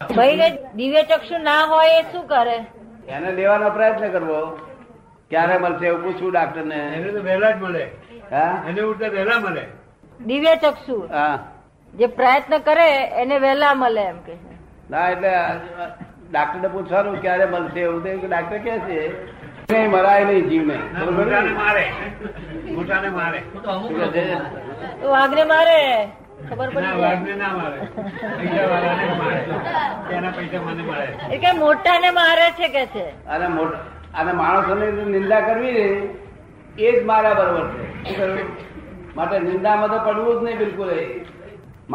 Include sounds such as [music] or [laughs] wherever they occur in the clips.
ભાઈને દિવ્ય ચક્ષુ ના હોય એ શું કરે? એને લેવાનો પ્રયત્ન કરવો. ક્યારે મળશે એવું પૂછવું ડાક્ટર ને એને તો વહેલા જ મળે. હા? એને ઉઠતા વહેલા મળે. દિવ્ય ચક્ષુ હા. જે પ્રયત્ન કરે એને વહેલા મળે એમ કે ના એટલે ડાક્ટર ને પૂછવાનું ક્યારે મળશે એવું તો ડાક્ટર કે છે. નહીં મરાય નહીં ને? મારે. મોટાને મારે? તો વાઘને મારે. ખબર પડી ના મારે. પૈસા વાળાને જ મારે. તેના પૈસા મને મળે. એ કે મોટાને મારે છે કે છે? અને અને માણસો ની નિંદા કરવી ને એ જ મારા બરોબર છે. માટે નિંદામાં તો પડવું જ નહીં બિલકુલ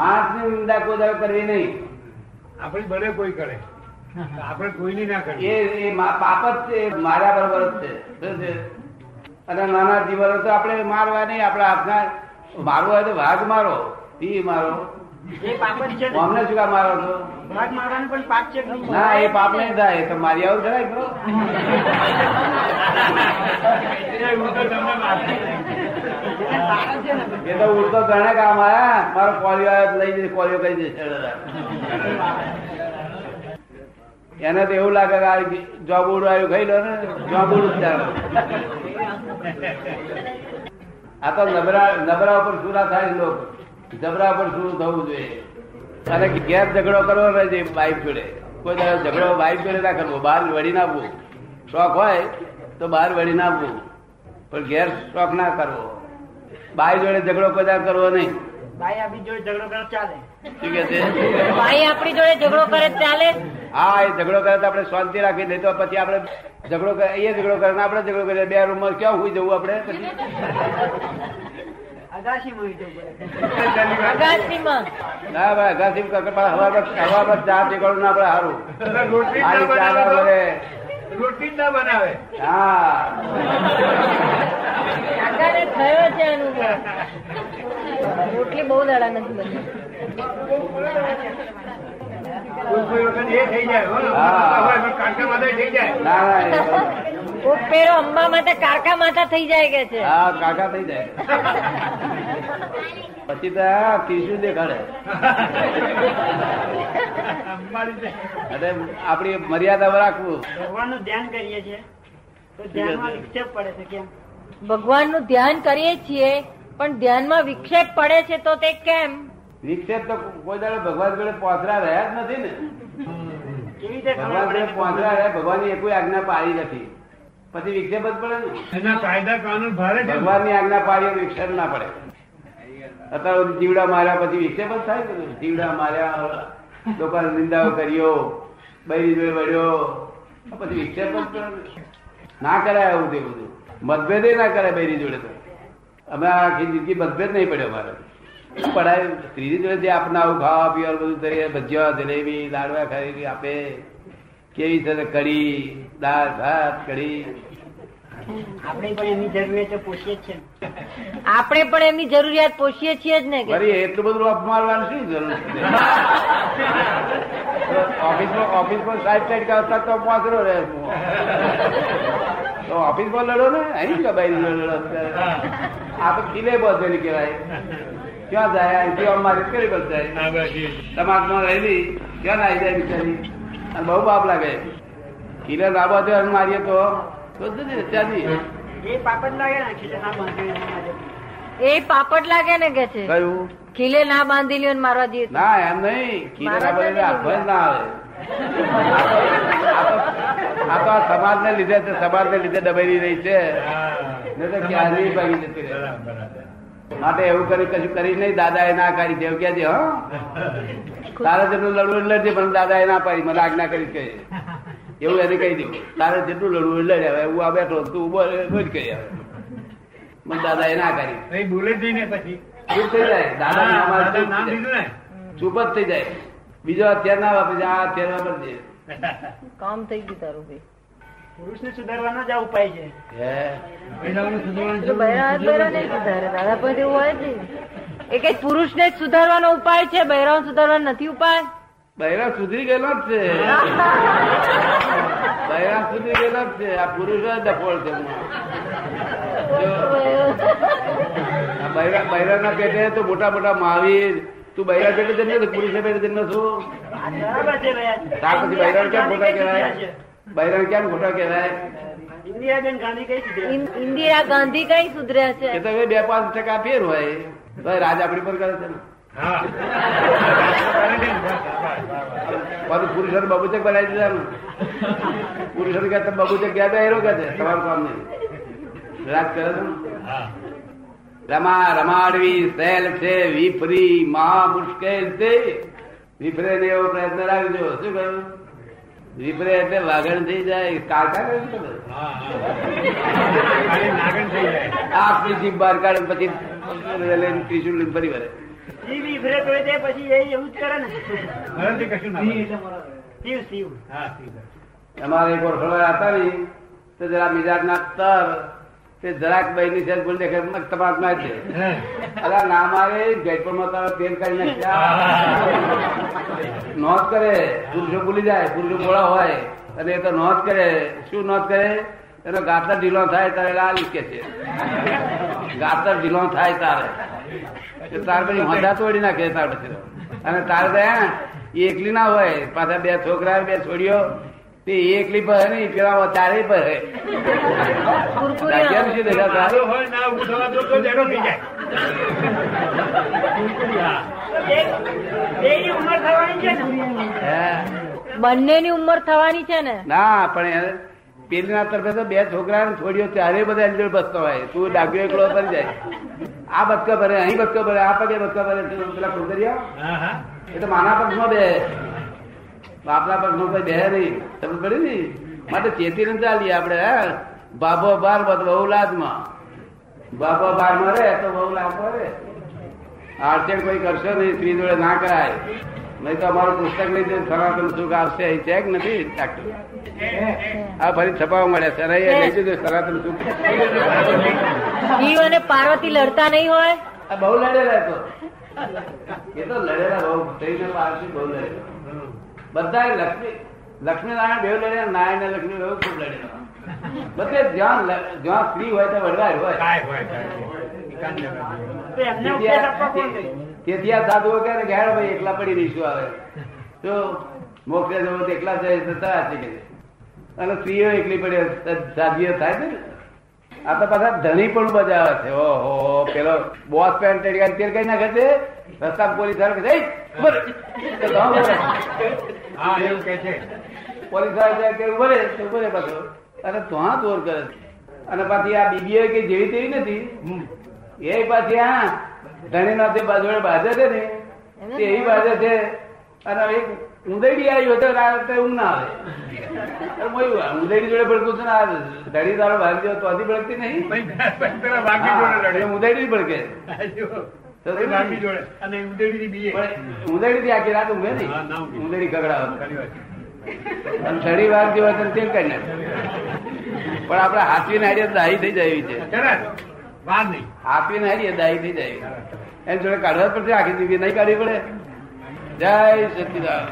માણસની નિંદા કોઈ દાડો કરવી નહીં. આપણે ભલે કોઈ કરે. આપણે કોઈની ના કરીએ. એ પાપ જ છે મારા બરોબર જ છે. અને નાના જીવનો તો આપણે મારવા નહીં આપણા હાથના મારવો હોય તો વાઘ મારો. સિંહ મારો. અમને શું કામ મારો છો. ના એ પાપ નહીં થાય. એ તો મારી આવું તમને મારે એ તો ઉડતો ગણે કામ આયા. મારો કોલિયો લઈ જશે કોલિયો કહી જશે એને તો એવું લાગે કે આ જોબ ઉડવાયું ખાઈ લો ને. જોબ ઉડ આ તો નબરા નબરા ઉપર સુરા થાય લોક. જબરા પર શું થવું જોઈએ. અને ઘેર ઝઘડો કરવો ને જે બાઈક જોડે. કોઈ દાડો ઝઘડો બાઈક જોડે ના કરવો. બહાર વળી ના આવવું. શોખ હોય તો બહાર વળી ના આવવું. પણ ગેર શોખ ના કરવો. બાઈ જોડે ઝઘડો કદાચ કરવો નહીં. શું કે છે? ભાઈ આપણી જોડે ઝઘડો કરે તો ચાલે? હા એ ઝઘડો કરે તો આપણે શાંતિ રાખી નહીં તો પછી આપણે ઝઘડો કરે એ ઝઘડો કરે આપણે ઝઘડો કરીએ. બે રૂમમાં ક્યાં હોઈ જવું આપણે? પછી ના ભાઈ અગાસી ચા ટેકવાનું ના પડે સારું રોટલી ના બનાવે હા. થયો છે રોટલી બહુ દાડા નથી બની કોઈ કોઈ વખત એ થઈ જાય. કાકા માથે થઈ જાય. ના ના એ- પેરો અંબા માતા કાકા માતા થઈ જાય કે છે? હા કાકા થઈ જાય. પછી તો આ દેખાડે. એટલે આપણી મર્યાદા રાખવું. ભગવાનનું ધ્યાન કરીએ છીએ. તો ધ્યાનમાં વિક્ષેપ પડે છે કેમ? ભગવાનનું ધ્યાન કરીએ છીએ પણ ધ્યાનમાં વિક્ષેપ પડે છે તો તે કેમ? વિક્ષેપ તો કોઈ દાડે ભગવાન જોડે પહોંચરા રહ્યા જ નથી ને. કેવી રીતે ખબર ભગવાન જોડે પહોંચરા રહ્યા ભગવાનની કોઈ આજ્ઞા પાડી નથી. પછી વિક્ષેપ જ પડે ને? એના કાયદા કાનૂન ભારે છે ભગવાનની આજ્ઞા પાડી વિક્ષેપ ના પડે. અત્યારે જીવડા માર્યા પછી વિક્ષેપ જ થાય કે જીવડા માર્યા લોકો નિંદાઓ કર્યો બૈરી જોઈ વળ્યો પછી વિક્ષેપ જ પડે ના? કરાય આવું તે બધું. મતભેદ ના કરાય બૈરી જોડે તો. અમે આખી જિંદગી મતભેદ નહીં પડ્યો મારે પડાય? ત્રીજી જોડે જે આપણે આવું ખાવા પીવા બધું કરીએ ભજીયા જલેબી લાડવા ખાઈ આપે. કેવી છે કઢી દાળ ભાત કઢી આપણે પણ એમની જરૂરિયાતો પોષીએ છીએ છે આપણે પણ એમની જરૂરિયાત પોષીએ છીએ જ ને કે એટલું બધું અપમારવાનું મારવાનું શું જરૂર છે? ઓફિસમાં ઓફિસમાં સાઈડ સાઈડ કરતા તો પાંચરો રહે તો ઓફિસમાં લડો ને અહીં કબાઈ બાઈ લડો આ તો કિલે બધેલી કહેવાય. ક્યાં જાય? અહીંથી અમારી કરી બસ જાય. સમાજમાં રહેલી ક્યાં ના આવી જાય બિચારી? અને બહુ બાપ લાગે. કિલે ના બધે મારીએ તો તો જ ને ત્યાંથી એ પાપડ લાગે ને ખીલે ના બાંધ્યું એ પાપડ લાગે ને કે છે? કયું? ખીલે ના બાંધી લ્યો મારવા દઈએ ના એમ નહીં. કિલે ના બાંધી જ ના આવે. આ તો સમાજ ને લીધે છે સમાજ ને લીધે દબાઈ રહી છે. હા. તો ક્યારની ભાગી જતી રહે બરાબર, બરાબર. માટે એવું કરી કશું કરી નહીં દાદા એ ના કરી દેવ કે હા. તારે જેટલું લડવું લડજે પણ દાદા એ ના પાડી મને આજ્ઞા કરી કહે એવું એને કહી દેવું તારે જેટલું લડવું લડે હવે હું આ બેઠો તું ઊભો રોજ કહી આવે. મને દાદા એ ના કરી. બોલે જ ને પછી. ચૂપ થઈ જાય. દાદા નામ લીધું ને. ચૂપ જ થઈ જાય. બીજો અત્યાર ના વાપરે આ અત્યાર વાપરજે કામ થઈ ગયું તારું ભાઈ પુરુષને સુધારવાનો જ આ ઉપાય છે. હે? સુધારવાનું દાદા પણ એવું હોય જ નહીં. એ કઈ પુરુષને જ સુધારવાનો ઉપાય છે બૈરાઓ સુધારવાનો નથી ઉપાય? બૈરા સુધરી ગયેલો જ છે. [laughs] બૈરા સુધરી ગયેલો જ છે. આ પુરુષ જ ડફોળ છે બૈરા બૈરાના પેટે તો મોટા મોટા મહાવીર. તું બૈરા પેટે જન્મ તો પુરુષે પેટે જન્મ છું ત્યાર પછી બૈરાણ કેમ ખોટા કહેવાય? બૈરાણ કેમ ખોટા કહેવાય? ઇન્દિરાબેન ગાંધી કઈ સુધી ઇન્દિરા ગાંધી કઈ સુધર્યા છે? એ તો હવે બે પાંચ ટકા ફેર હોય. તો રાજ આપણી પર કરે છે ને. પાછું પુરુષોને બબુચક બનાવી દીધા પુરુષો કે તમે બબુચક ગયા તો હેરો કે છે. તમારું કામ નહીં. રાજ કરે છે રમા રમાડવી સહેલ છે વિફરી મહા મુશ્કેલ છે. વિફરે ને એવો પ્રયત્ન રાખજો. શું કહ્યું? વિફરે એટલે વાગણ થઈ જાય કાકા આપની જીભ બહાર કાઢે પછી ત્રિશુલ લઈને ફરી વળે. શિવ તો પછી એવું જ કરે ને. કશું શિવ. અમારે એક વાર હતા ને તો જરા મિજાજ ના તર તે જરાક બહેનની છે બોલ દેખે તપાસમાં છે. અરે ના મારે ગેટપરમાં તારા તેલ કાઢી નાખ્યા નોંધ કરે પુરુષો ભૂલી જાય પુરુષો ગોળા હોય અને એ તો નોંધ કરે. શું નોંધ કરે? એનો ગાતર ઢીલો થાય તારે લાલ કે છે. ગાતર ઢીલો થાય તારે. તાર પછી હોંડા તોડી નાખે તાર પછી. અને તારે તો એકલી ના હોય. પાછા બે છોકરા બે છોડીઓ તે એ એકલી પર નહીં પેલા ચારે પર કેમ છે બંને ની ઉંમર થવાની છે ને? બંનેની ઉંમર થવાની છે ને? ના પણ પેલી ના તરફે તો બે છોકરા ને છોડીઓ ત્યારે બધા અંદર બસતો હોય. તું ડાગ્યો એકલો પર જાય. આ બચકા ભરે અહીં બચકા ભરે આ પગે બચકા ભરે તું પેલા કુંદરિયા એ તો માના પક્ષમાં બે. બાપના પક્ષમાં કોઈ બે નહીં તમે પડી ને? માટે ચેતી ને ચાલીએ આપડે બાબો બાર બધ બહુ લાદમાં બાબો બાર મરે તો બહુ લાભ રે આડચણ કોઈ કરશો નહીં સ્ત્રી જોડે ના કરાય. નહીં તો અમારું પુસ્તક લઈ સનાતન સુખ આવશે અહીં ચેક નથી આ ફરી છપાવા મળે છે. રહી લઈ જજો સનાતન સુખ. શિવ અને પાર્વતી લડતા નહીં હોય? બહુ લડેલા તો એ તો લડેલા બહુ થઈને પાર્વતી બહુ લડેલા. બધા લક્ષ્મી લક્ષ્મીનારાયણ બેવ લડ્યા નારાયણ લક્ષ્મી બેવ ખૂબ લડેલા બધે જ્યાં જ્યાં સ્ત્રી હોય ત્યાં વડવાય હોય. તેથી ઉપદેશ આપવા કોણ આ-? સાધુઓ કે ઘેર ભાઈ એકલા પડી રહીશું આવે તો મોક્ષે જવું એકલા જાય તો તરાશ છે કે અને સ્ત્રીઓ એકલી પડે સાધીઓ થાય છે ને? આ તો પાછા ધણી પણ બજાવે છે. ઓહો પેલો બોસ પેન્ટ તેલ કઈ નાખે છે? રસ્તા પોલીસ વાળો કહે હા એવું કે છે. પોલીસ વાળો કે ઊભો તો ઊભો પાછો. અને ત્યાં દોર કરે છે. અને પાછી આ બીબીઓ કે જેવી તેવી નથી. એ પાછી હા ધણી નો બાજુ બાજે છે ને તે એવી બાજે છે. અને એક ઉંદરડી આવી હોય તો રાતે ઊંઘ ના આવે. ઉંદરડી જોડે ભડકું છે ને આ ધણી તારો ભાગ તો હજી ભડકતી નહીં. ઉંદરડી ભડકે. એ જોડે અને ઉંદેડીથી બીએ પણ ઉંદરડી થી આખી રાત ઊંઘે ને હા, ના ઊંઘે. ઉંદરડી કગડાવે ખરી વાત. અને ધણી વાર જેવો હોય તો તેલ નાખે પણ આપડે હાથવી નાડીએ તો દાહી થઈ જાય છે હાથી ને નહીં દાહી થઈ જાય એમ જોડે કાઢવા પડશે આખી જિંદગી નહીં કાઢવી પડે જય સચિદાન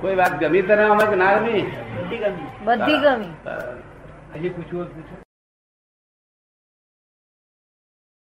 કોઈ વાત ગમી તને અમે ના ગમી બધી ગમી બધી ગમી હજી પૂછવું પૂછો